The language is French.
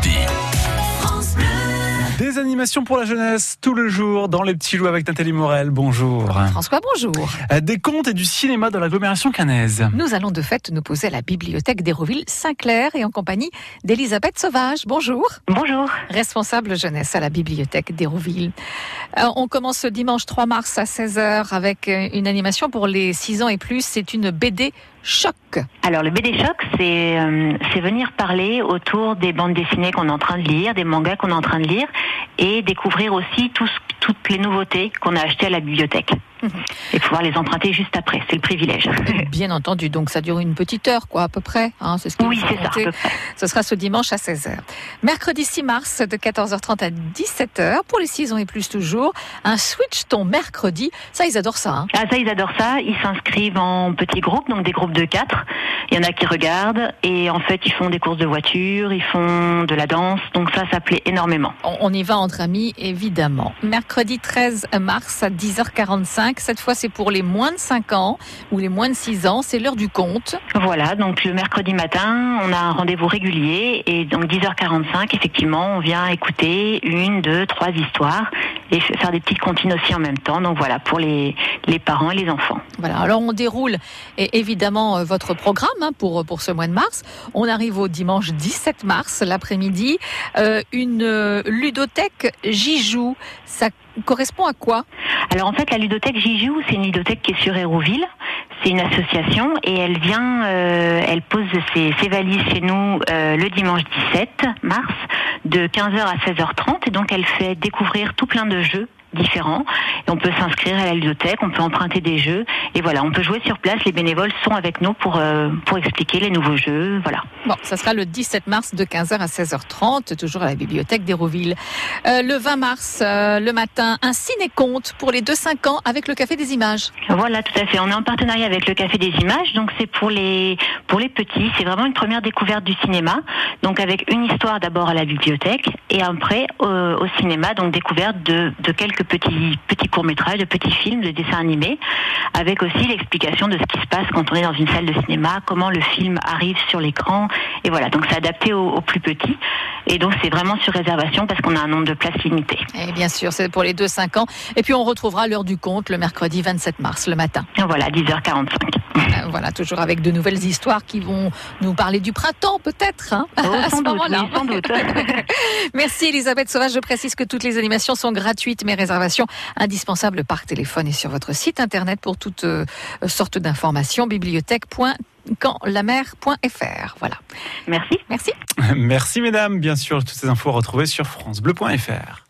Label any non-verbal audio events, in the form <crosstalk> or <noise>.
Normandie. Des animations pour la jeunesse tout le jour dans les petits loups avec Nathalie Morel. Bonjour. François, bonjour. Des contes et du cinéma dans l'agglomération canaise. Nous allons de fait nous poser à la bibliothèque d'Hérouville-Saint-Clair et en compagnie d'Elisabeth Sauvage. Bonjour. Bonjour. Responsable jeunesse à la bibliothèque d'Hérouville. Euh, on commence ce dimanche 3 mars à 16h avec euh, une animation pour les 6 ans et plus. C'est une BD Alors le BD choc, c'est euh, c'est venir parler autour des bandes dessinées qu'on est en train de lire, des mangas qu'on est en train de lire, et découvrir aussi tout toutes les nouveautés qu'on a achetées à la bibliothèque. Et pouvoir les emprunter juste après, c'est le privilège. <laughs> Bien entendu, donc ça dure une petite heure, quoi, à peu près. Hein, c'est ce Oui, c'est ça. Ce sera ce dimanche à 16h. Mercredi 6 mars de 14h30 à 17h pour les 6 ans et plus toujours. Un switch ton mercredi. Ça, ils adorent ça. Hein. Ah ça, ils adorent ça. Ils s'inscrivent en petits groupes, donc des groupes de quatre. Il y en a qui regardent et en fait, ils font des courses de voiture, ils font de la danse. Donc ça, ça plaît énormément. On on y va entre amis, évidemment. Mercredi 13 mars à 10h45. Cette fois, c'est pour les moins de 5 ans ou les moins de 6 ans. C'est l'heure du compte. Voilà, donc le mercredi matin, on a un rendez-vous régulier et donc 10h45, effectivement, on vient écouter une, deux, trois histoires et faire des petites comptines aussi en même temps. Donc voilà, pour les, les parents et les enfants. Voilà. Alors, on déroule et évidemment euh, votre programme hein, pour, pour ce mois de mars. On arrive au dimanche 17 mars, l'après-midi. Euh, une euh, ludothèque Jijou. Ça correspond à quoi? Alors en fait, la ludothèque Jijou, c'est une ludothèque qui est sur Hérouville. C'est une association et elle vient, euh, elle pose ses, ses valises chez nous euh, le dimanche 17 mars de 15h à 16h30 et donc elle fait découvrir tout plein de jeux différents et on peut s'inscrire à la ludothèque, on peut emprunter des jeux et voilà, on peut jouer sur place. Les bénévoles sont avec nous pour euh, pour expliquer les nouveaux jeux, voilà. Bon, ça sera le 17 mars de 15h à 16h30, toujours à la bibliothèque d'Hérouville. Euh, le 20 mars, euh, le matin, un ciné-conte pour les 2-5 ans avec le Café des Images. Voilà, tout à fait. On est en partenariat avec le Café des Images, donc c'est pour les pour les petits. C'est vraiment une première découverte du cinéma. Donc avec une histoire d'abord à la bibliothèque et après euh, au cinéma, donc découverte de, quelques petits petits courts métrages, de petits films, de dessins animés, avec aussi l'explication de ce qui se passe quand on est dans une salle de cinéma, comment le film arrive sur l'écran. Et voilà, donc c'est adapté aux plus petits. Et donc c'est vraiment sur réservation parce qu'on a un nombre de places limité. Et bien sûr, c'est pour les 2-5 ans. Et puis on retrouvera l'heure du compte le mercredi 27 mars, le matin. Et voilà, 10h45. Euh, voilà, toujours avec de nouvelles histoires qui vont nous parler du printemps, peut-être, hein, Oh, <laughs> à sans ce doute, moment-là. oui, sans doute. <laughs> Merci Elisabeth Sauvage. Je précise que toutes les animations sont gratuites, mais réservations indispensables par téléphone et sur votre site internet pour toutes euh, sortes d'informations. bibliothèque.canlamer.fr. Voilà. Merci. Merci. Merci mesdames. Bien sûr, toutes ces infos retrouvées sur francebleu.fr.